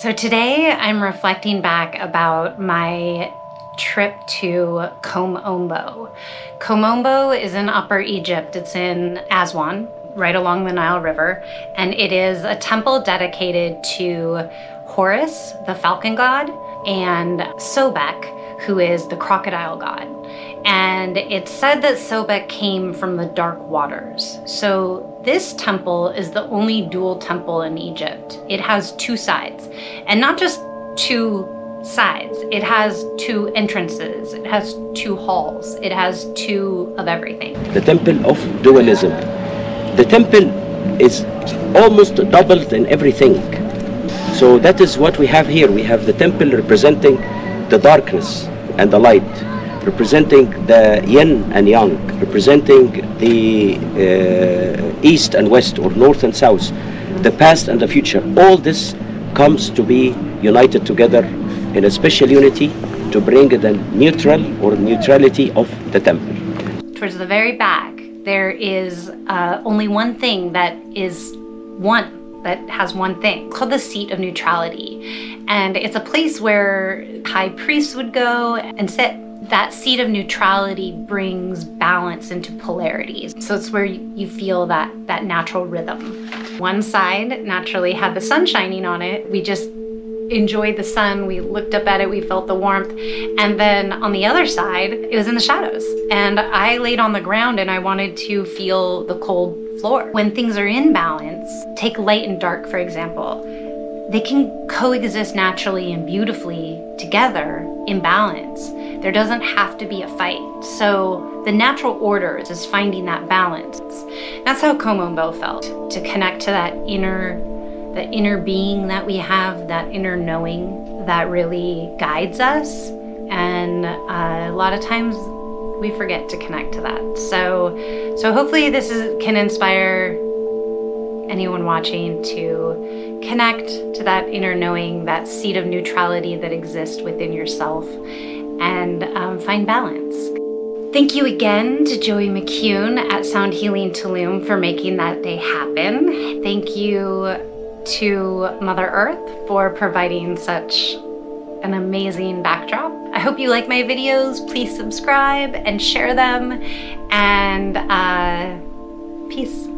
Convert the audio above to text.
So today I'm reflecting back about my trip to Kom Ombo. is in Upper Egypt. It's in Aswan, right along the Nile River, and it is a temple dedicated to Horus, the falcon god, and Sobek, who is the crocodile god. And it's said that Sobek came from the dark waters. So this temple is the only dual temple in Egypt. It has two sides, and not just two sides. It has two entrances, it has two halls, it has two of everything. The temple of dualism. The temple is almost doubled in everything. So that is what we have here. We have the temple representing the darkness and the light, representing the yin and yang, representing the uh, east and west or north and south, the past and the future. All this comes to be united together in a special unity to bring the neutral or neutrality of the temple. Towards the very back, there is uh, only one thing that is one that has one thing called the seat of neutrality. And it's a place where high priests would go and sit. That seat of neutrality brings balance into polarities. So it's where you feel that, that natural rhythm. One side naturally had the sun shining on it. We just enjoyed the sun. We looked up at it, we felt the warmth. And then on the other side, it was in the shadows. And I laid on the ground and I wanted to feel the cold floor. When things are in balance, take light and dark, for example, they can coexist naturally and beautifully together in balance. There doesn't have to be a fight. So the natural order is finding that balance. That's how Kom Ombo felt to connect to that inner the inner being that we have, that inner knowing that really guides us. And uh, a lot of times we forget to connect to that. So, so hopefully this is, can inspire anyone watching to connect to that inner knowing, that seed of neutrality that exists within yourself, and um, find balance. Thank you again to Joey McCune at Sound Healing Tulum for making that day happen. Thank you to Mother Earth for providing such an amazing backdrop. I hope you like my videos. Please subscribe and share them. And uh, peace.